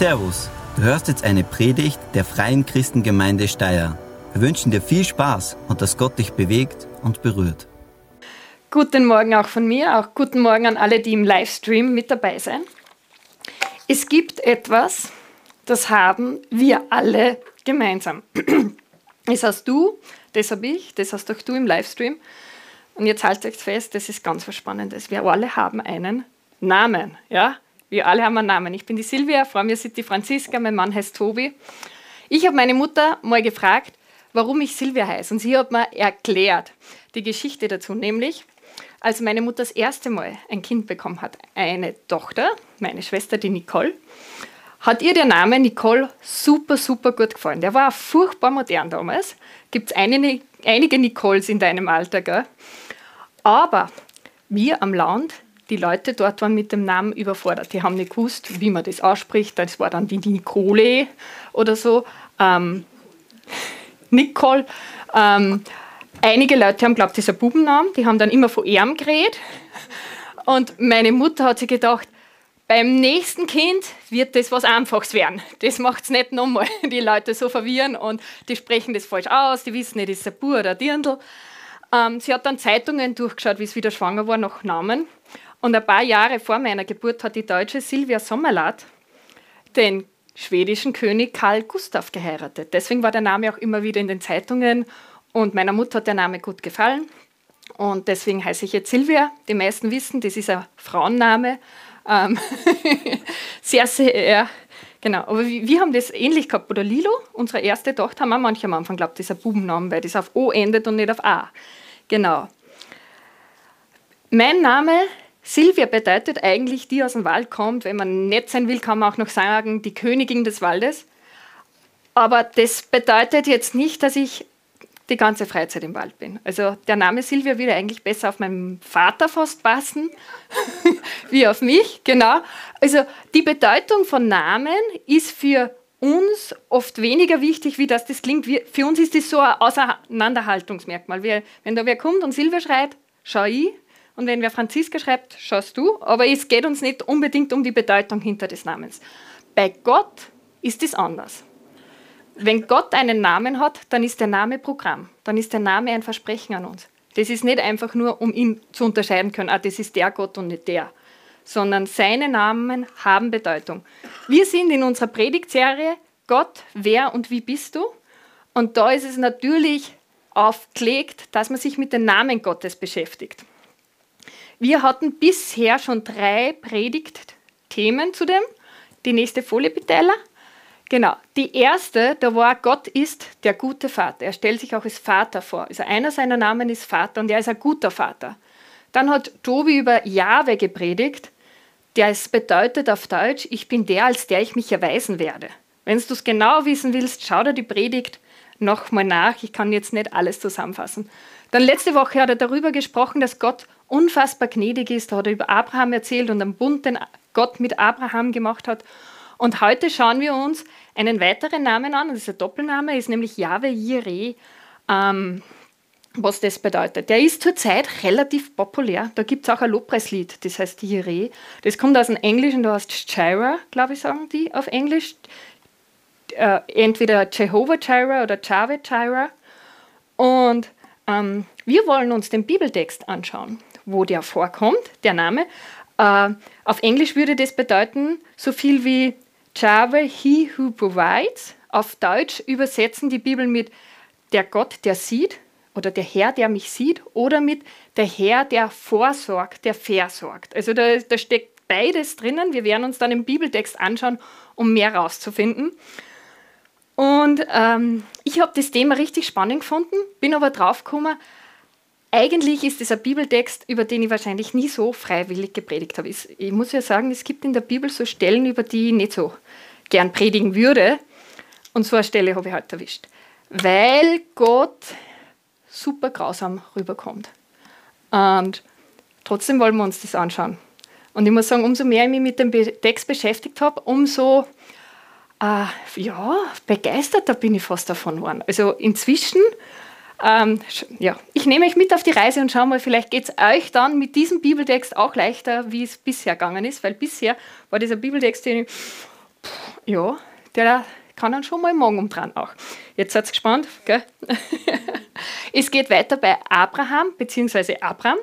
Servus, du hörst jetzt eine Predigt der Freien Christengemeinde Steyr. Wir wünschen dir viel Spaß und dass Gott dich bewegt und berührt. Guten Morgen auch von mir, auch guten Morgen an alle, die im Livestream mit dabei sind. Es gibt etwas, das haben wir alle gemeinsam. Das hast du, das habe ich, das hast auch du im Livestream. Und jetzt haltet euch fest, das ist ganz was Spannendes. Wir alle haben einen Namen, ja? Wir alle haben einen Namen. Ich bin die Silvia, vor mir sitzt die Franziska, mein Mann heißt Tobi. Ich habe meine Mutter mal gefragt, warum ich Silvia heiße. Und sie hat mir erklärt die Geschichte dazu, nämlich als meine Mutter das erste Mal ein Kind bekommen hat, eine Tochter, meine Schwester, die Nicole, hat ihr der Name Nicole super, super gut gefallen. Der war furchtbar modern damals. Gibt es einige, Nicoles in deinem Alter, gell? Aber wir am Land die Leute dort waren mit dem Namen überfordert. Die haben nicht gewusst, wie man das ausspricht. Das war dann die Nicole oder so. Ähm, Nicole. Ähm, einige Leute haben glaubt, das ist ein Bubennamen. Die haben dann immer von ihm geredet. Und meine Mutter hat sich gedacht, beim nächsten Kind wird das was Einfaches werden. Das macht es nicht nochmal. Die Leute so verwirren und die sprechen das falsch aus, die wissen nicht, ist es ein Bub oder ein Dirndl. Ähm, sie hat dann Zeitungen durchgeschaut, wie es wieder schwanger war, nach Namen. Und ein paar Jahre vor meiner Geburt hat die deutsche Silvia Sommerlath den schwedischen König Karl Gustav geheiratet. Deswegen war der Name auch immer wieder in den Zeitungen und meiner Mutter hat der Name gut gefallen. Und deswegen heiße ich jetzt Silvia. Die meisten wissen, das ist ein Frauenname. Ähm sehr, sehr, genau. Aber wir, haben das ähnlich gehabt. Oder Lilo, unsere erste Tochter, haben wir manche am Anfang glaubt, das ist ein Bubenname, weil das auf O endet und nicht auf A. Genau. Mein Name Silvia bedeutet eigentlich, die aus dem Wald kommt. Wenn man nett sein will, kann man auch noch sagen, die Königin des Waldes. Aber das bedeutet jetzt nicht, dass ich die ganze Freizeit im Wald bin. Also der Name Silvia würde eigentlich besser auf meinen Vater fast passen, wie auf mich, genau. Also die Bedeutung von Namen ist für uns oft weniger wichtig, wie das das klingt. Für uns ist das so ein Auseinanderhaltungsmerkmal. Wenn da wer kommt und Silvia schreit, schau ich, und wenn wer Franziska schreibt, schaust du. Aber es geht uns nicht unbedingt um die Bedeutung hinter des Namens. Bei Gott ist es anders. Wenn Gott einen Namen hat, dann ist der Name Programm. Dann ist der Name ein Versprechen an uns. Das ist nicht einfach nur, um ihn zu unterscheiden können, ah, das ist der Gott und nicht der, sondern seine Namen haben Bedeutung. Wir sind in unserer Predigtserie Gott, wer und wie bist du? Und da ist es natürlich aufgelegt, dass man sich mit den Namen Gottes beschäftigt. Wir hatten bisher schon drei Predigtthemen zu dem. Die nächste Folie bitte, Ella. Genau. Die erste, da war Gott ist der gute Vater. Er stellt sich auch als Vater vor. Also einer seiner Namen ist Vater und er ist ein guter Vater. Dann hat Tobi über Jahwe gepredigt. Es bedeutet auf Deutsch, ich bin der, als der ich mich erweisen werde. Wenn du es genau wissen willst, schau dir die Predigt nochmal nach. Ich kann jetzt nicht alles zusammenfassen. Dann letzte Woche hat er darüber gesprochen, dass Gott unfassbar gnädig ist. Da hat er über Abraham erzählt und am Bund, den Gott mit Abraham gemacht hat. Und heute schauen wir uns einen weiteren Namen an. Das ist ein Doppelname, ist nämlich Yahweh Jireh. Ähm, was das bedeutet. Der ist zurzeit relativ populär. Da gibt es auch ein Lobpreislied, das heißt Jireh. Das kommt aus dem Englischen, da heißt Jireh, glaube ich, sagen die auf Englisch. Äh, entweder Jehovah Jireh oder Jahwe Jireh. Und ähm, wir wollen uns den Bibeltext anschauen wo der vorkommt, der Name. Äh, auf Englisch würde das bedeuten so viel wie Java, he who provides. Auf Deutsch übersetzen die Bibel mit der Gott, der sieht oder der Herr, der mich sieht oder mit der Herr, der vorsorgt, der versorgt. Also da, da steckt beides drinnen. Wir werden uns dann im Bibeltext anschauen, um mehr herauszufinden. Und ähm, ich habe das Thema richtig spannend gefunden, bin aber draufgekommen, eigentlich ist es ein Bibeltext, über den ich wahrscheinlich nie so freiwillig gepredigt habe. Ich muss ja sagen, es gibt in der Bibel so Stellen, über die ich nicht so gern predigen würde. Und so eine Stelle habe ich heute erwischt. Weil Gott super grausam rüberkommt. Und trotzdem wollen wir uns das anschauen. Und ich muss sagen, umso mehr ich mich mit dem Text beschäftigt habe, umso äh, ja, begeisterter bin ich fast davon geworden. Also inzwischen ähm, ja, ich nehme euch mit auf die Reise und schaue mal, vielleicht geht es euch dann mit diesem Bibeltext auch leichter, wie es bisher gegangen ist, weil bisher war dieser Bibeltext, den ich, Ja, der kann dann schon mal morgen umdrehen auch. Jetzt seid ihr gespannt, gell? es geht weiter bei Abraham bzw. Abraham.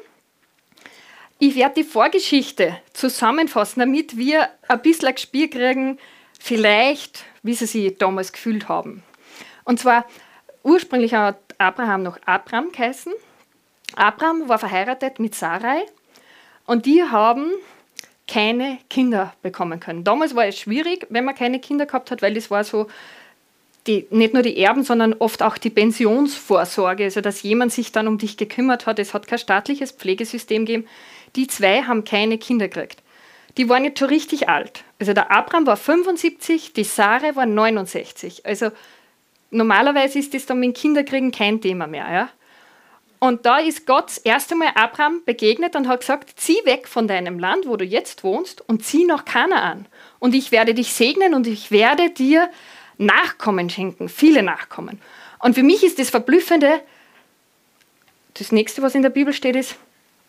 Ich werde die Vorgeschichte zusammenfassen, damit wir ein bisschen ein Gespür kriegen, vielleicht, wie sie sich damals gefühlt haben. Und zwar, ursprünglich hat Abraham noch Abraham geheißen. Abraham war verheiratet mit Sarai und die haben keine Kinder bekommen können. Damals war es schwierig, wenn man keine Kinder gehabt hat, weil es war so, die, nicht nur die Erben, sondern oft auch die Pensionsvorsorge, also dass jemand sich dann um dich gekümmert hat. Es hat kein staatliches Pflegesystem gegeben. Die zwei haben keine Kinder gekriegt. Die waren jetzt schon richtig alt. Also der Abraham war 75, die Sarah war 69. Also normalerweise ist das dann mit Kinderkriegen kein Thema mehr. Ja? Und da ist Gott das erste Mal Abraham begegnet und hat gesagt, zieh weg von deinem Land, wo du jetzt wohnst, und zieh nach Kanaan. Und ich werde dich segnen und ich werde dir Nachkommen schenken, viele Nachkommen. Und für mich ist das Verblüffende, das nächste, was in der Bibel steht, ist,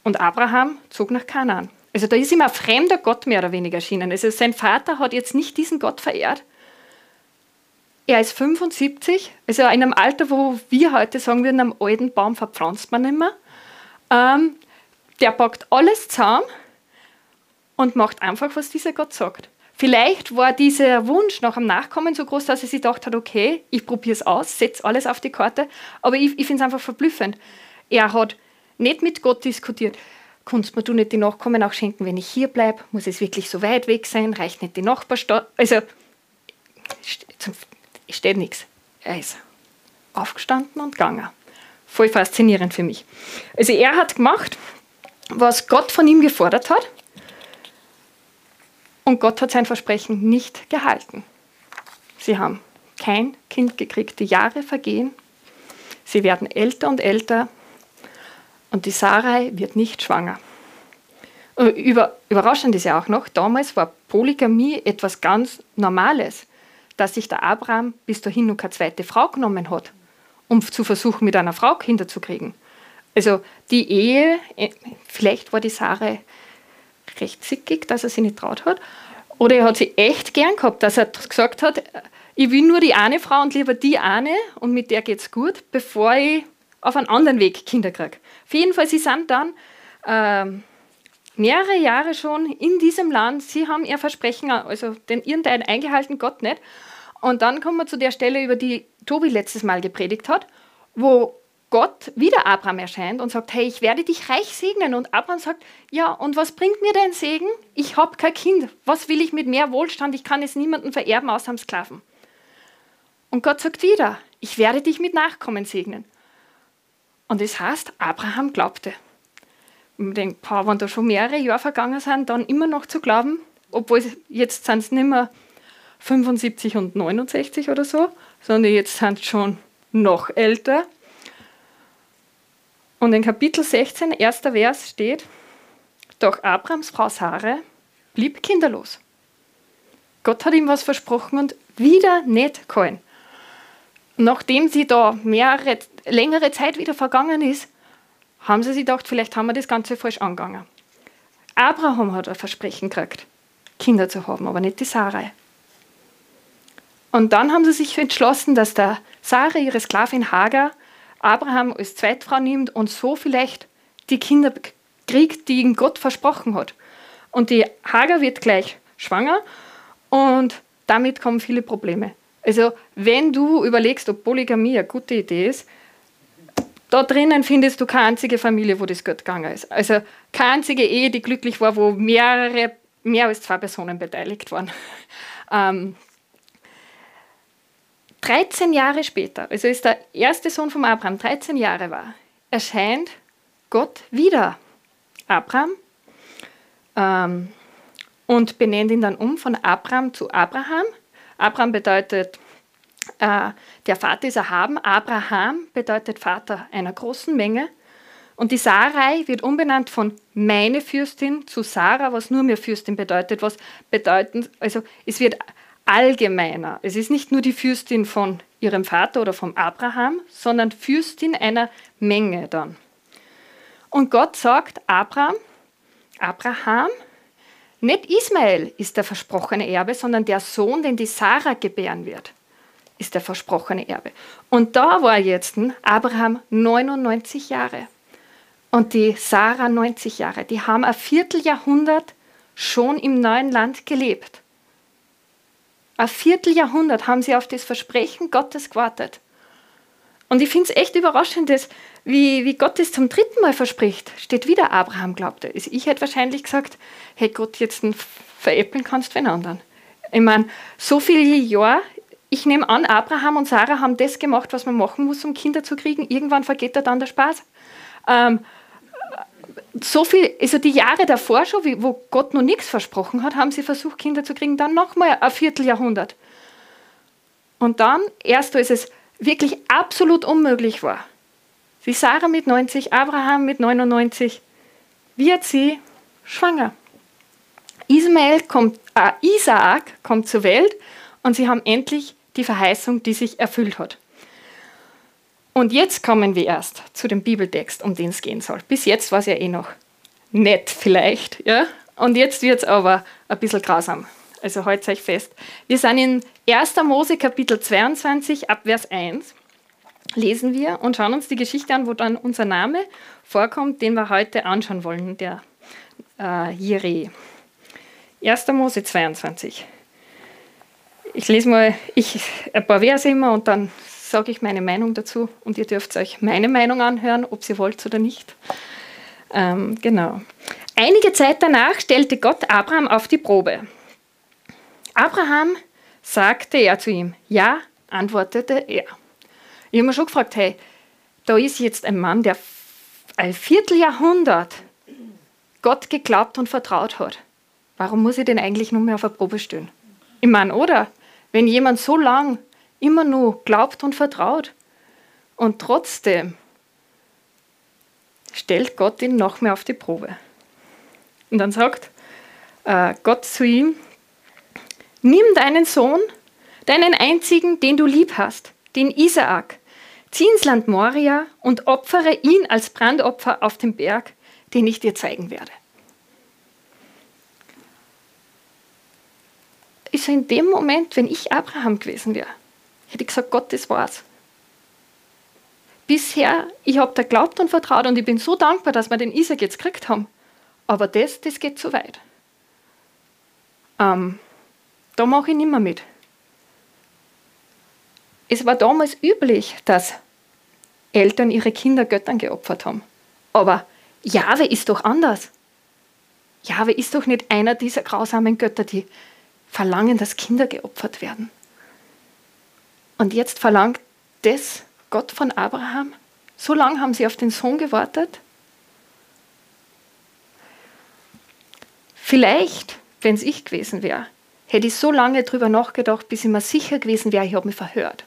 und Abraham zog nach Kanaan. Also da ist ihm ein fremder Gott mehr oder weniger erschienen. Also sein Vater hat jetzt nicht diesen Gott verehrt, er ist 75, also in einem Alter, wo wir heute sagen würden, am alten Baum verpflanzt man nicht mehr. Ähm, der packt alles zusammen und macht einfach, was dieser Gott sagt. Vielleicht war dieser Wunsch nach einem Nachkommen so groß, dass er sich gedacht hat, okay, ich probiere es aus, setze alles auf die Karte. Aber ich, ich finde es einfach verblüffend. Er hat nicht mit Gott diskutiert. Kannst mir du nicht die Nachkommen auch schenken, wenn ich hier bleibe? Muss es wirklich so weit weg sein? Reicht nicht die Nachbarstadt? Also, steht nichts. Er ist aufgestanden und gegangen. Voll faszinierend für mich. Also er hat gemacht, was Gott von ihm gefordert hat. Und Gott hat sein Versprechen nicht gehalten. Sie haben kein Kind gekriegt. Die Jahre vergehen. Sie werden älter und älter. Und die Sarai wird nicht schwanger. Über, überraschend ist ja auch noch, damals war Polygamie etwas ganz Normales dass sich der Abraham bis dahin noch keine zweite Frau genommen hat, um zu versuchen, mit einer Frau Kinder zu kriegen. Also die Ehe, äh, vielleicht war die Sarah recht zickig, dass er sie nicht traut hat, oder er hat sie echt gern gehabt, dass er gesagt hat, ich will nur die eine Frau und lieber die eine und mit der geht es gut, bevor ich auf einen anderen Weg Kinder kriege. Auf jeden Fall, sie sind dann ähm, mehrere Jahre schon in diesem Land, sie haben ihr Versprechen, also den ihren Teil eingehalten, Gott nicht. Und dann kommen wir zu der Stelle, über die Tobi letztes Mal gepredigt hat, wo Gott wieder Abraham erscheint und sagt, hey, ich werde dich reich segnen. Und Abraham sagt, ja, und was bringt mir dein Segen? Ich habe kein Kind. Was will ich mit mehr Wohlstand? Ich kann es niemandem vererben, außer am Sklaven. Und Gott sagt wieder, ich werde dich mit Nachkommen segnen. Und es das heißt, Abraham glaubte. Ich denke, wenn da schon mehrere Jahre vergangen sind, dann immer noch zu glauben, obwohl jetzt sind es nicht mehr 75 und 69 oder so, sondern jetzt sind schon noch älter. Und in Kapitel 16, erster Vers steht, doch Abrams Frau Sarah blieb kinderlos. Gott hat ihm was versprochen und wieder nicht gehalten. Nachdem sie da mehrere, längere Zeit wieder vergangen ist, haben sie sich gedacht, vielleicht haben wir das Ganze falsch angegangen. Abraham hat ein Versprechen gekriegt, Kinder zu haben, aber nicht die Sarai. Und dann haben sie sich entschlossen, dass der Sarah, ihre Sklavin Hagar, Abraham als Zweitfrau nimmt und so vielleicht die Kinder kriegt, die ihm Gott versprochen hat. Und die Hagar wird gleich schwanger und damit kommen viele Probleme. Also wenn du überlegst, ob Polygamie eine gute Idee ist, da drinnen findest du keine einzige Familie, wo das gut gegangen ist. Also keine einzige Ehe, die glücklich war, wo mehrere, mehr als zwei Personen beteiligt waren. Ähm, 13 Jahre später, also ist der erste Sohn von Abraham 13 Jahre war, erscheint Gott wieder Abraham ähm, und benennt ihn dann um von Abraham zu Abraham. Abraham bedeutet, äh, der Vater ist erhaben. Abraham bedeutet Vater einer großen Menge. Und die Sarai wird umbenannt von meine Fürstin zu Sarah, was nur mehr Fürstin bedeutet, was bedeutend, also es wird allgemeiner. Es ist nicht nur die Fürstin von ihrem Vater oder vom Abraham, sondern Fürstin einer Menge dann. Und Gott sagt Abraham, Abraham, Nicht Ismael ist der versprochene Erbe, sondern der Sohn, den die Sarah gebären wird, ist der versprochene Erbe. Und da war jetzt Abraham 99 Jahre und die Sarah 90 Jahre. Die haben ein Vierteljahrhundert schon im neuen Land gelebt. Ein Vierteljahrhundert haben sie auf das Versprechen Gottes gewartet. Und ich finde es echt überraschend, dass, wie, wie Gott es zum dritten Mal verspricht. Steht wieder Abraham glaubte. Also ich hätte wahrscheinlich gesagt, hey Gott, jetzt veräppeln kannst du einen anderen. Ich meine, so viele Jahre, ich nehme an, Abraham und Sarah haben das gemacht, was man machen muss, um Kinder zu kriegen. Irgendwann vergeht da dann der Spaß. Ähm, so viel, also die Jahre davor schon, wo Gott noch nichts versprochen hat, haben sie versucht, Kinder zu kriegen, dann nochmal ein Vierteljahrhundert. Und dann, erst als es wirklich absolut unmöglich war, wie Sarah mit 90, Abraham mit 99, wird sie schwanger. Ismael kommt, äh, Isaak kommt zur Welt und sie haben endlich die Verheißung, die sich erfüllt hat. Und jetzt kommen wir erst zu dem Bibeltext, um den es gehen soll. Bis jetzt war es ja eh noch nett vielleicht, ja. Und jetzt wird es aber ein bisschen grausam. Also haltet euch fest. Wir sind in 1. Mose Kapitel 22 ab Vers 1 lesen wir und schauen uns die Geschichte an, wo dann unser Name vorkommt, den wir heute anschauen wollen, der äh, Jireh. 1. Mose 22. Ich lese mal ich, ein paar Verse immer und dann sage ich meine Meinung dazu und ihr dürft euch meine Meinung anhören, ob ihr wollt oder nicht. Ähm, genau. Einige Zeit danach stellte Gott Abraham auf die Probe. Abraham sagte er zu ihm, ja, antwortete er. Ich habe mir schon gefragt, hey, da ist jetzt ein Mann, der ein Vierteljahrhundert Gott geglaubt und vertraut hat. Warum muss ich den eigentlich nur mehr auf eine Probe stellen? Ich meine, oder? Wenn jemand so lang immer nur glaubt und vertraut. Und trotzdem stellt Gott ihn noch mehr auf die Probe. Und dann sagt äh, Gott zu ihm, nimm deinen Sohn, deinen einzigen, den du lieb hast, den Isaak, zieh ins Land Moria und opfere ihn als Brandopfer auf dem Berg, den ich dir zeigen werde. Ist in dem Moment, wenn ich Abraham gewesen wäre, hätte ich gesagt, Gott, das war's. Bisher, ich habe da glaubt und vertraut und ich bin so dankbar, dass wir den Isaac jetzt gekriegt haben. Aber das, das geht zu weit. Ähm, da mache ich nicht mehr mit. Es war damals üblich, dass Eltern ihre Kinder Göttern geopfert haben. Aber Jahwe ist doch anders. Jahwe ist doch nicht einer dieser grausamen Götter, die verlangen, dass Kinder geopfert werden. Und jetzt verlangt das Gott von Abraham? So lange haben sie auf den Sohn gewartet? Vielleicht, wenn es ich gewesen wäre, hätte ich so lange drüber nachgedacht, bis ich mir sicher gewesen wäre, ich habe mich verhört.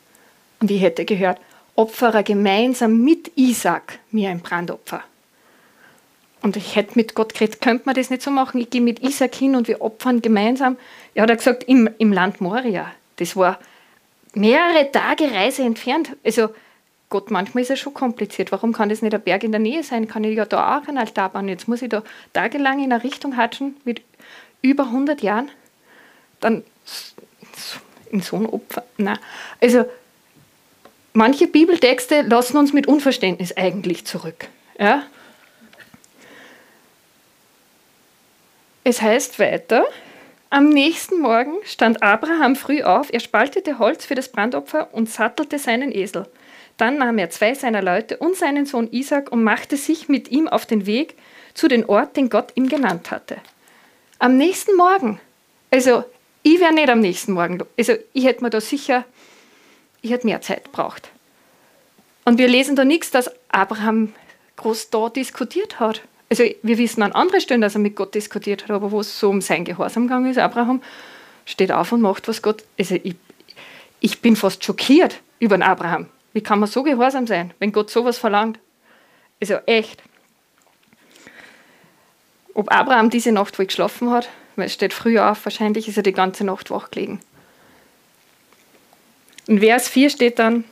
Und ich hätte gehört, opfere gemeinsam mit Isaac mir ein Brandopfer. Und ich hätte mit Gott geredet, könnte man das nicht so machen? Ich gehe mit Isaac hin und wir opfern gemeinsam. Ja, hat er gesagt, im, im Land Moria. Das war mehrere Tage Reise entfernt. Also Gott, manchmal ist es schon kompliziert. Warum kann das nicht ein Berg in der Nähe sein? Kann ich ja da auch einen Altar bauen? Jetzt muss ich da tagelang in eine Richtung hatschen mit über 100 Jahren. Dann in so ein Opfer. Nein. Also manche Bibeltexte lassen uns mit Unverständnis eigentlich zurück. Ja? Es heißt weiter, am nächsten Morgen stand Abraham früh auf, er spaltete Holz für das Brandopfer und sattelte seinen Esel. Dann nahm er zwei seiner Leute und seinen Sohn Isaac und machte sich mit ihm auf den Weg zu dem Ort, den Gott ihm genannt hatte. Am nächsten Morgen, also ich wäre nicht am nächsten Morgen, also ich hätte mir da sicher, ich hätte mehr Zeit braucht. Und wir lesen da nichts, dass Abraham groß da diskutiert hat. Also wir wissen an anderen Stellen, dass er mit Gott diskutiert hat, aber wo es so um sein Gehorsam gegangen ist, Abraham steht auf und macht, was Gott. Also ich, ich bin fast schockiert über den Abraham. Wie kann man so gehorsam sein, wenn Gott sowas verlangt? Also echt. Ob Abraham diese Nacht wohl geschlafen hat, weil es steht früh auf, wahrscheinlich ist er die ganze Nacht wach gelegen. In Vers 4 steht dann,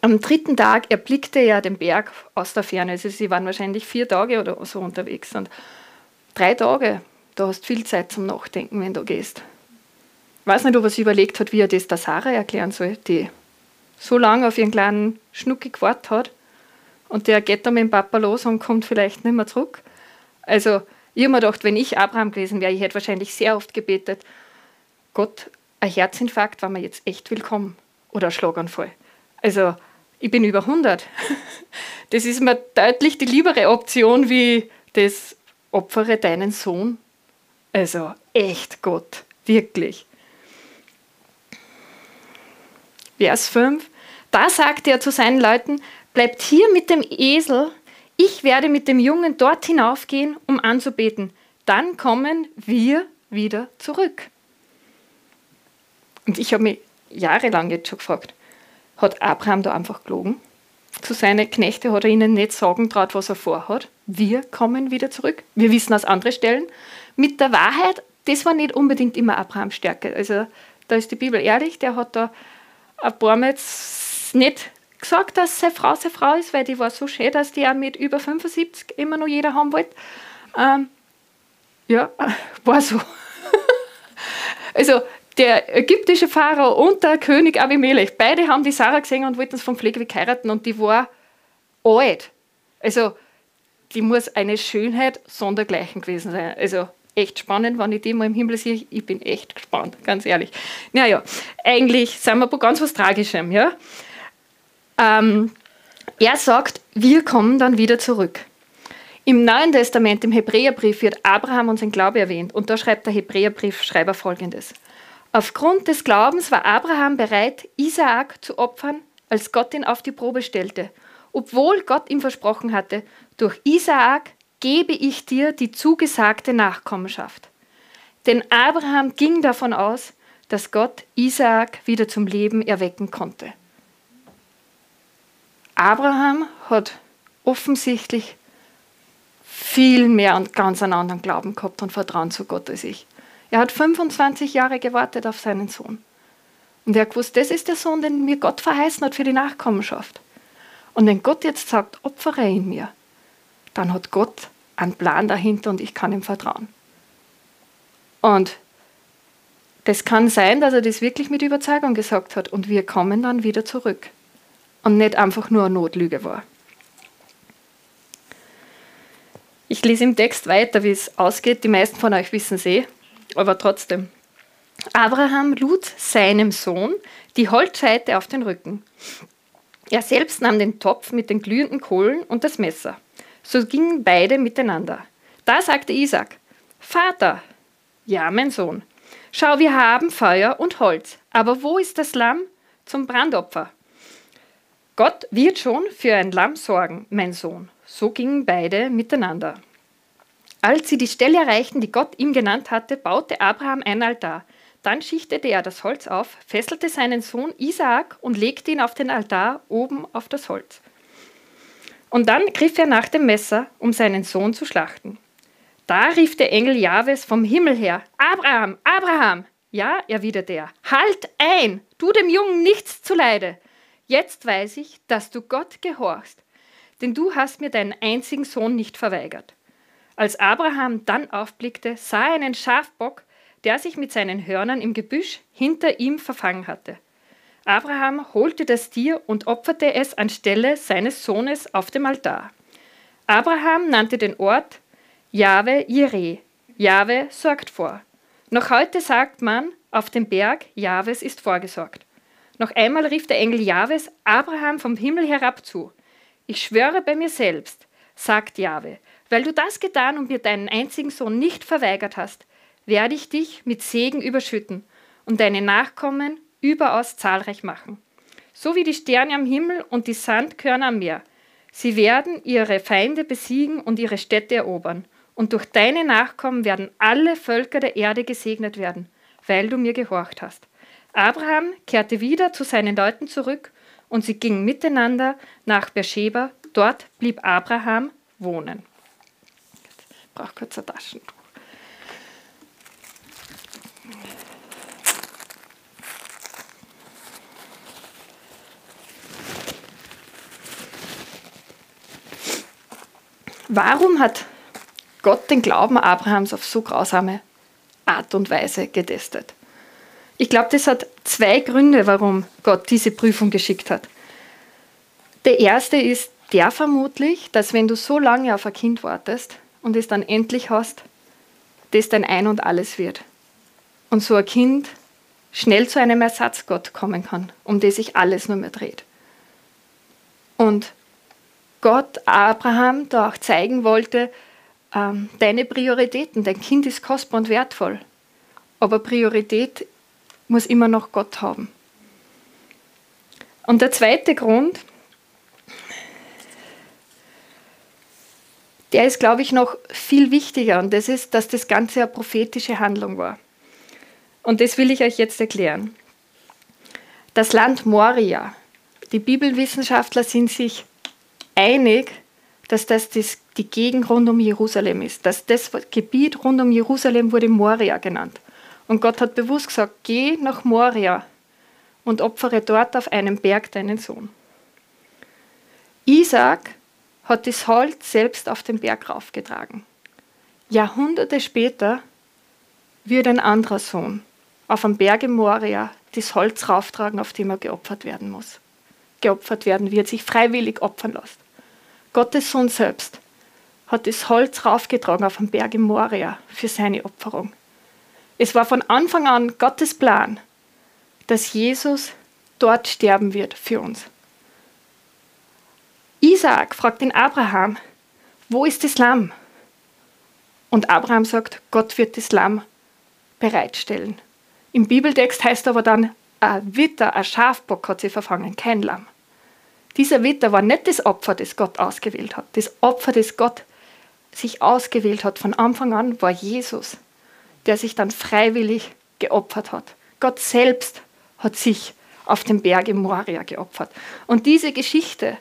am dritten Tag erblickte er den Berg aus der Ferne. Also sie waren wahrscheinlich vier Tage oder so unterwegs. Und drei Tage da hast viel Zeit zum Nachdenken, wenn du gehst. Ich weiß nicht, ob er sich überlegt hat, wie er das der Sarah erklären soll, die so lange auf ihren kleinen Schnucki gewartet hat und der geht dann mit dem Papa los und kommt vielleicht nicht mehr zurück. Also, ich habe mir gedacht, wenn ich Abraham gewesen wäre, ich hätte wahrscheinlich sehr oft gebetet, Gott, ein Herzinfarkt war mir jetzt echt willkommen. Oder ein Schlaganfall. Also, ich bin über 100. Das ist mir deutlich die liebere Option wie das Opfere deinen Sohn. Also, echt Gott, wirklich. Vers 5. Da sagte er zu seinen Leuten, bleibt hier mit dem Esel, ich werde mit dem Jungen dort hinaufgehen, um anzubeten. Dann kommen wir wieder zurück. Und ich habe mich jahrelang jetzt schon gefragt, hat Abraham da einfach gelogen? Zu seinen Knechten hat er ihnen nicht sagen traut, was er vorhat. Wir kommen wieder zurück. Wir wissen aus anderen Stellen. Mit der Wahrheit, das war nicht unbedingt immer Abrahams Stärke. Also da ist die Bibel ehrlich, der hat da ein paar Mal nicht gesagt, dass seine Frau seine Frau ist, weil die war so schön, dass die auch mit über 75 immer noch jeder haben wollte. Ähm, ja, war so. also der ägyptische Pharao und der König Abimelech, beide haben die Sarah gesehen und wollten es vom Pflegeweg heiraten und die war alt. Also die muss eine Schönheit sondergleichen gewesen sein. Also echt spannend, wenn ich die mal im Himmel sehe. Ich bin echt gespannt, ganz ehrlich. Naja, eigentlich sind wir bei ganz was Tragischem. Ja? Ähm, er sagt, wir kommen dann wieder zurück. Im Neuen Testament, im Hebräerbrief, wird Abraham und sein Glaube erwähnt. Und da schreibt der Hebräerbriefschreiber folgendes. Aufgrund des Glaubens war Abraham bereit, Isaak zu opfern, als Gott ihn auf die Probe stellte, obwohl Gott ihm versprochen hatte, durch Isaak gebe ich dir die zugesagte Nachkommenschaft. Denn Abraham ging davon aus, dass Gott Isaak wieder zum Leben erwecken konnte. Abraham hat offensichtlich viel mehr und ganz einen anderen Glauben gehabt und Vertrauen zu Gott als ich. Er hat 25 Jahre gewartet auf seinen Sohn. Und er hat gewusst, das ist der Sohn, den mir Gott verheißen hat für die Nachkommenschaft. Und wenn Gott jetzt sagt, opfere ihn mir, dann hat Gott einen Plan dahinter und ich kann ihm vertrauen. Und das kann sein, dass er das wirklich mit Überzeugung gesagt hat und wir kommen dann wieder zurück. Und nicht einfach nur eine Notlüge war. Ich lese im Text weiter, wie es ausgeht. Die meisten von euch wissen es eh aber trotzdem. Abraham lud seinem Sohn die Holzscheite auf den Rücken. Er selbst nahm den Topf mit den glühenden Kohlen und das Messer. So gingen beide miteinander. Da sagte Isaac, Vater, ja, mein Sohn, schau, wir haben Feuer und Holz, aber wo ist das Lamm zum Brandopfer? Gott wird schon für ein Lamm sorgen, mein Sohn. So gingen beide miteinander. Als sie die Stelle erreichten, die Gott ihm genannt hatte, baute Abraham ein Altar. Dann schichtete er das Holz auf, fesselte seinen Sohn Isaak und legte ihn auf den Altar oben auf das Holz. Und dann griff er nach dem Messer, um seinen Sohn zu schlachten. Da rief der Engel Jahwes vom Himmel her: Abraham, Abraham! Ja, erwiderte er: Halt ein! Tu dem Jungen nichts zuleide! Jetzt weiß ich, dass du Gott gehorchst, denn du hast mir deinen einzigen Sohn nicht verweigert. Als Abraham dann aufblickte, sah er einen Schafbock, der sich mit seinen Hörnern im Gebüsch hinter ihm verfangen hatte. Abraham holte das Tier und opferte es anstelle seines Sohnes auf dem Altar. Abraham nannte den Ort Jahwe Jireh. Jahwe sorgt vor. Noch heute sagt man auf dem Berg, Jahwes ist vorgesorgt. Noch einmal rief der Engel Jahwes Abraham vom Himmel herab zu. Ich schwöre bei mir selbst, sagt Jahwe, weil du das getan und mir deinen einzigen Sohn nicht verweigert hast, werde ich dich mit Segen überschütten und deine Nachkommen überaus zahlreich machen. So wie die Sterne am Himmel und die Sandkörner am Meer. Sie werden ihre Feinde besiegen und ihre Städte erobern. Und durch deine Nachkommen werden alle Völker der Erde gesegnet werden, weil du mir gehorcht hast. Abraham kehrte wieder zu seinen Leuten zurück und sie gingen miteinander nach Beersheba. Dort blieb Abraham wohnen brauche kurz ein Taschentuch. Warum hat Gott den Glauben Abrahams auf so grausame Art und Weise getestet. Ich glaube, das hat zwei Gründe, warum Gott diese Prüfung geschickt hat. Der erste ist der vermutlich, dass wenn du so lange auf ein Kind wartest und es dann endlich hast, das dein Ein und alles wird. Und so ein Kind schnell zu einem Ersatzgott kommen kann, um den sich alles nur mehr dreht. Und Gott Abraham da auch zeigen wollte, ähm, deine Prioritäten, dein Kind ist kostbar und wertvoll, aber Priorität muss immer noch Gott haben. Und der zweite Grund, der ist, glaube ich, noch viel wichtiger und das ist, dass das Ganze eine prophetische Handlung war. Und das will ich euch jetzt erklären. Das Land Moria, die Bibelwissenschaftler sind sich einig, dass das, die Gegend rund um Jerusalem ist. Dass das Gebiet rund um Jerusalem wurde Moria genannt. Und Gott hat bewusst gesagt, geh nach Moria und opfere dort auf einem Berg deinen Sohn. Isaac hat das Holz selbst auf den Berg raufgetragen. Jahrhunderte später wird ein anderer Sohn auf einem Berg in Moria das Holz rauftragen, auf dem er geopfert werden muss. Geopfert werden wird, sich freiwillig opfern lässt. Gottes Sohn selbst hat das Holz raufgetragen auf den Berg in Moria für seine Opferung. Es war von Anfang an Gottes Plan, dass Jesus dort sterben wird für uns. Isaak fragt den Abraham, wo ist das Lamm? Und Abraham sagt, Gott wird das Lamm bereitstellen. Im Bibeltext heißt aber dann, ein Witter, ein Schafbock hat sie verfangen, kein Lamm. Dieser Witter war nicht das Opfer, das Gott ausgewählt hat. Das Opfer, das Gott sich ausgewählt hat von Anfang an, war Jesus, der sich dann freiwillig geopfert hat. Gott selbst hat sich auf dem Berg im Moria geopfert. Und diese Geschichte,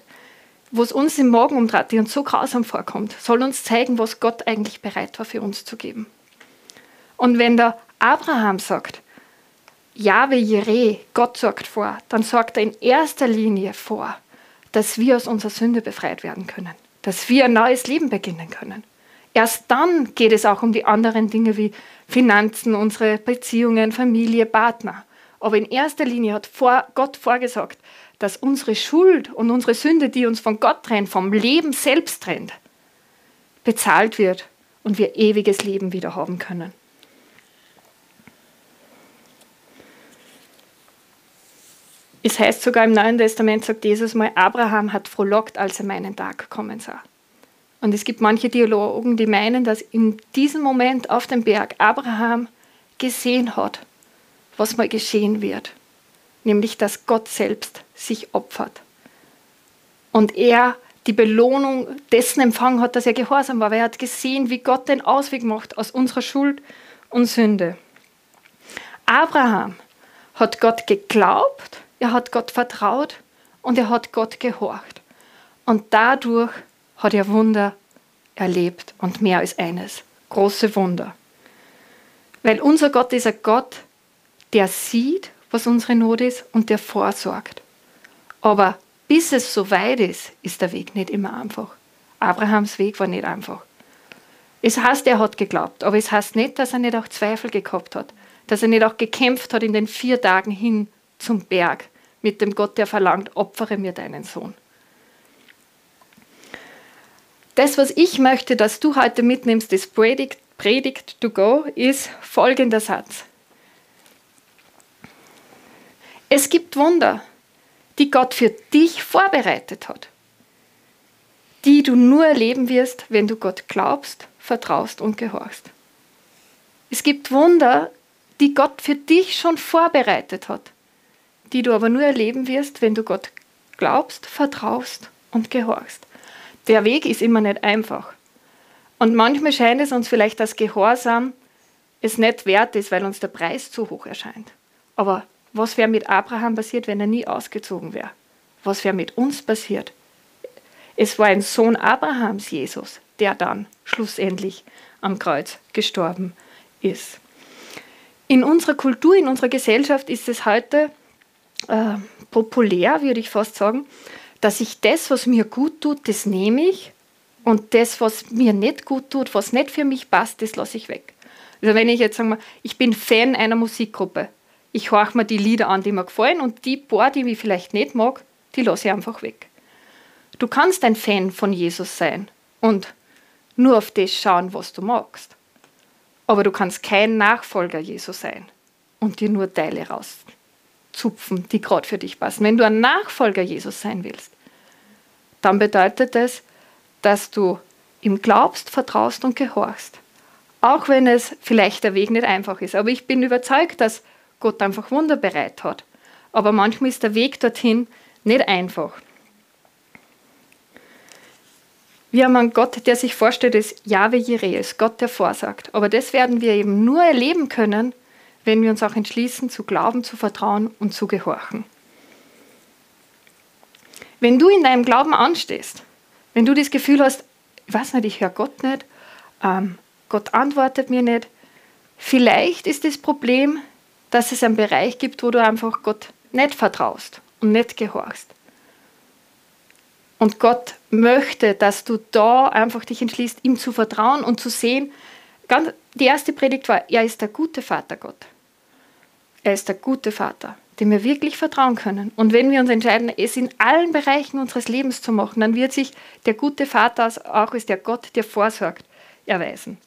wo es uns im Morgen umdreht, die uns so grausam vorkommt, soll uns zeigen, was Gott eigentlich bereit war für uns zu geben. Und wenn der Abraham sagt, Jahwe Jireh, Gott sorgt vor, dann sorgt er in erster Linie vor, dass wir aus unserer Sünde befreit werden können, dass wir ein neues Leben beginnen können. Erst dann geht es auch um die anderen Dinge wie Finanzen, unsere Beziehungen, Familie, Partner. Aber in erster Linie hat vor Gott vorgesagt, dass unsere Schuld und unsere Sünde, die uns von Gott trennt, vom Leben selbst trennt, bezahlt wird und wir ewiges Leben wieder haben können. Es heißt sogar im Neuen Testament, sagt Jesus mal, Abraham hat frohlockt, als er meinen Tag kommen sah. Und es gibt manche Theologen, die meinen, dass in diesem Moment auf dem Berg Abraham gesehen hat, was mal geschehen wird. Nämlich, dass Gott selbst sich opfert. Und er die Belohnung dessen empfangen hat, dass er gehorsam war, weil er hat gesehen, wie Gott den Ausweg macht aus unserer Schuld und Sünde. Abraham hat Gott geglaubt er hat Gott vertraut und er hat Gott gehorcht. Und dadurch hat er Wunder erlebt und mehr als eines. Große Wunder. Weil unser Gott ist ein Gott, der sieht, was unsere Not ist und der vorsorgt. Aber bis es so weit ist, ist der Weg nicht immer einfach. Abrahams Weg war nicht einfach. Es heißt, er hat geglaubt, aber es heißt nicht, dass er nicht auch Zweifel gehabt hat, dass er nicht auch gekämpft hat in den vier Tagen hin zum Berg, mit dem Gott, der verlangt, opfere mir deinen Sohn. Das, was ich möchte, dass du heute mitnimmst, das Predigt, Predigt to go, ist folgender Satz. Es gibt Wunder, die Gott für dich vorbereitet hat, die du nur erleben wirst, wenn du Gott glaubst, vertraust und gehorchst. Es gibt Wunder, die Gott für dich schon vorbereitet hat, die du aber nur erleben wirst, wenn du Gott glaubst, vertraust und gehorchst. Der Weg ist immer nicht einfach. Und manchmal scheint es uns vielleicht als Gehorsam es nicht wert ist, weil uns der Preis zu hoch erscheint. Aber was wäre mit Abraham passiert, wenn er nie ausgezogen wäre? Was wäre mit uns passiert? Es war ein Sohn Abrahams, Jesus, der dann schlussendlich am Kreuz gestorben ist. In unserer Kultur, in unserer Gesellschaft ist es heute äh, populär, würde ich fast sagen, dass ich das, was mir gut tut, das nehme ich Und das, was mir nicht gut tut, was nicht für mich passt, das lasse ich weg. Also wenn ich jetzt sage, ich bin Fan einer Musikgruppe, ich horche mir die Lieder an, die mir gefallen und die paar, die ich vielleicht nicht mag, die lasse ich einfach weg. Du kannst ein Fan von Jesus sein und nur auf das schauen, was du magst. Aber du kannst kein Nachfolger Jesus sein und dir nur Teile rauszupfen, die gerade für dich passen. Wenn du ein Nachfolger Jesus sein willst, dann bedeutet es, dass du ihm glaubst, vertraust und gehorchst. Auch wenn es vielleicht der Weg nicht einfach ist. Aber ich bin überzeugt, dass Gott einfach Wunder bereit hat. Aber manchmal ist der Weg dorthin nicht einfach. Wir haben einen Gott, der sich vorstellt, ist Jahwe Jireh, ist Gott, der vorsagt. Aber das werden wir eben nur erleben können, wenn wir uns auch entschließen, zu glauben, zu vertrauen und zu gehorchen. Wenn du in deinem Glauben anstehst, wenn du das Gefühl hast, ich weiß nicht, ich höre Gott nicht, ähm, Gott antwortet mir nicht, vielleicht ist das Problem, dass es einen Bereich gibt, wo du einfach Gott nicht vertraust und nicht gehorchst. Und Gott möchte, dass du da einfach dich entschließt, ihm zu vertrauen und zu sehen. Ganz, die erste Predigt war, er ist der gute Vater Gott. Er ist der gute Vater dem wir wirklich vertrauen können. Und wenn wir uns entscheiden, es in allen Bereichen unseres Lebens zu machen, dann wird sich der gute Vater auch als der Gott, der vorsorgt, erweisen.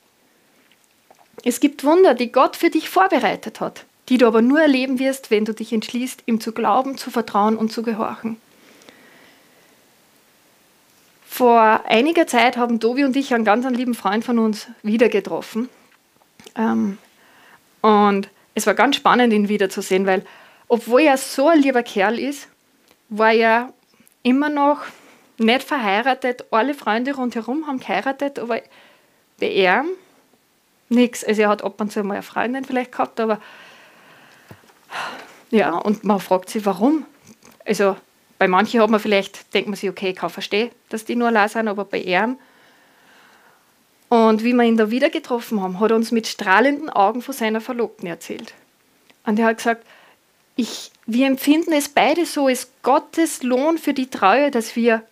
Es gibt Wunder, die Gott für dich vorbereitet hat, die du aber nur erleben wirst, wenn du dich entschließt, ihm zu glauben, zu vertrauen und zu gehorchen. Vor einiger Zeit haben Tobi und ich einen ganz lieben Freund von uns wieder getroffen. Ähm, und es war ganz spannend, ihn wiederzusehen, weil obwohl er so ein lieber Kerl ist, war er immer noch nicht verheiratet. Alle Freunde rundherum haben geheiratet, aber bei ihm nichts. Also er hat ab und zu mal eine Freundin vielleicht gehabt, aber ja, und man fragt sich, warum. Also bei manchen hat man vielleicht, denkt man sich, okay, ich kann verstehen, dass die nur allein sind, aber bei ihm. Und wie wir ihn da wieder getroffen haben, hat er uns mit strahlenden Augen von seiner Verlobten erzählt. Und er hat gesagt, ich, wir empfinden es beide so, ist Gottes Lohn für die Treue, dass wir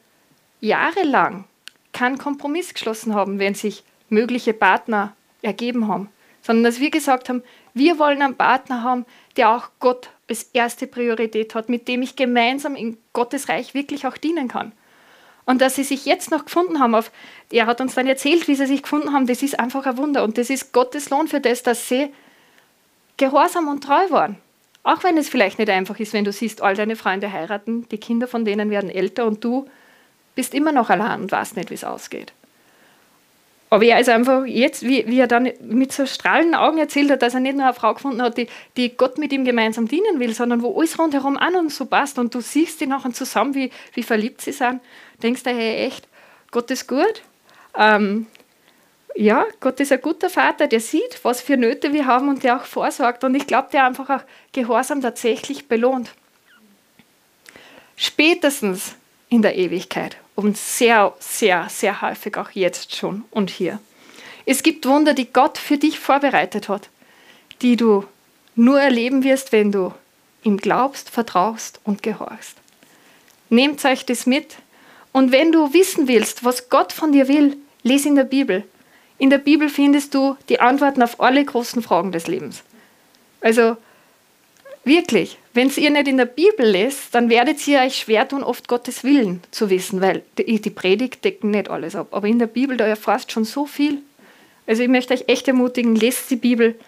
jahrelang keinen Kompromiss geschlossen haben, wenn sich mögliche Partner ergeben haben, sondern dass wir gesagt haben, wir wollen einen Partner haben, der auch Gott als erste Priorität hat, mit dem ich gemeinsam in Gottes Reich wirklich auch dienen kann. Und dass sie sich jetzt noch gefunden haben, auf, er hat uns dann erzählt, wie sie sich gefunden haben, das ist einfach ein Wunder. Und das ist Gottes Lohn für das, dass sie gehorsam und treu waren. Auch wenn es vielleicht nicht einfach ist, wenn du siehst, all deine Freunde heiraten, die Kinder von denen werden älter und du bist immer noch allein und weißt nicht, wie es ausgeht. Aber er ist einfach jetzt, wie, wie er dann mit so strahlenden Augen erzählt hat, dass er nicht nur eine Frau gefunden hat, die, die Gott mit ihm gemeinsam dienen will, sondern wo alles rundherum an und so passt und du siehst die nachher zusammen, wie, wie verliebt sie sind, denkst du, hey, echt, Gott ist gut. Ähm, ja, Gott ist ein guter Vater, der sieht, was für Nöte wir haben und der auch vorsorgt. Und ich glaube, der einfach auch Gehorsam tatsächlich belohnt. Spätestens in der Ewigkeit und sehr, sehr, sehr häufig auch jetzt schon und hier. Es gibt Wunder, die Gott für dich vorbereitet hat, die du nur erleben wirst, wenn du ihm glaubst, vertraust und gehorchst. Nehmt euch das mit und wenn du wissen willst, was Gott von dir will, lese in der Bibel. In der Bibel findest du die Antworten auf alle großen Fragen des Lebens. Also wirklich, wenn ihr nicht in der Bibel lest, dann werdet ihr euch schwer tun, oft Gottes Willen zu wissen, weil die, die Predigt decken nicht alles ab. Aber in der Bibel, da erfasst schon so viel. Also ich möchte euch echt ermutigen, lest die Bibel,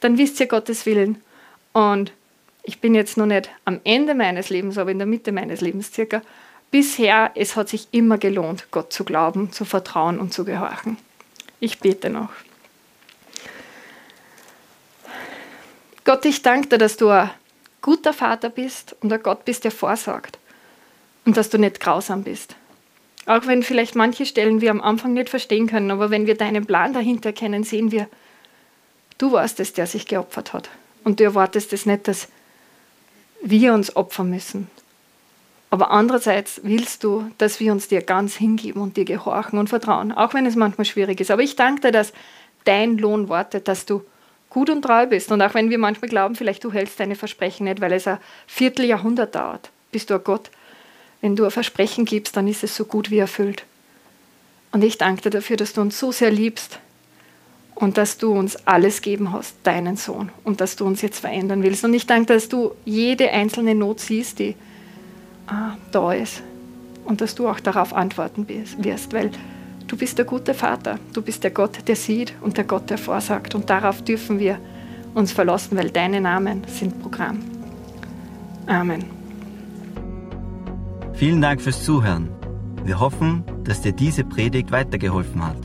dann wisst ihr Gottes Willen. Und ich bin jetzt noch nicht am Ende meines Lebens, aber in der Mitte meines Lebens circa. Bisher, es hat sich immer gelohnt, Gott zu glauben, zu vertrauen und zu gehorchen. Ich bete noch. Gott, ich danke dir, dass du ein guter Vater bist und ein Gott bist, der vorsorgt. Und dass du nicht grausam bist. Auch wenn vielleicht manche Stellen wir am Anfang nicht verstehen können, aber wenn wir deinen Plan dahinter kennen, sehen wir, du warst es, der sich geopfert hat. Und du erwartest es nicht, dass wir uns opfern müssen, aber andererseits willst du, dass wir uns dir ganz hingeben und dir gehorchen und vertrauen, auch wenn es manchmal schwierig ist. Aber ich danke dir, dass dein Lohn wartet, dass du gut und treu bist. Und auch wenn wir manchmal glauben, vielleicht du hältst deine Versprechen nicht, weil es ein Vierteljahrhundert dauert, bist du ein Gott. Wenn du ein Versprechen gibst, dann ist es so gut wie erfüllt. Und ich danke dir dafür, dass du uns so sehr liebst und dass du uns alles geben hast, deinen Sohn, und dass du uns jetzt verändern willst. Und ich danke, dass du jede einzelne Not siehst, die ah, da ist, und dass du auch darauf antworten wirst, weil du bist der gute Vater, du bist der Gott, der sieht und der Gott, der vorsagt. Und darauf dürfen wir uns verlassen, weil deine Namen sind Programm. Amen. Vielen Dank fürs Zuhören. Wir hoffen, dass dir diese Predigt weitergeholfen hat.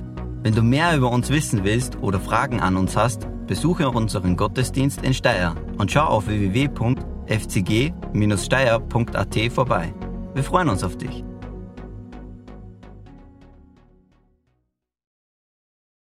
Wenn du mehr über uns wissen willst oder Fragen an uns hast, besuche unseren Gottesdienst in Steyr und schau auf www.fcg-steyr.at vorbei. Wir freuen uns auf dich.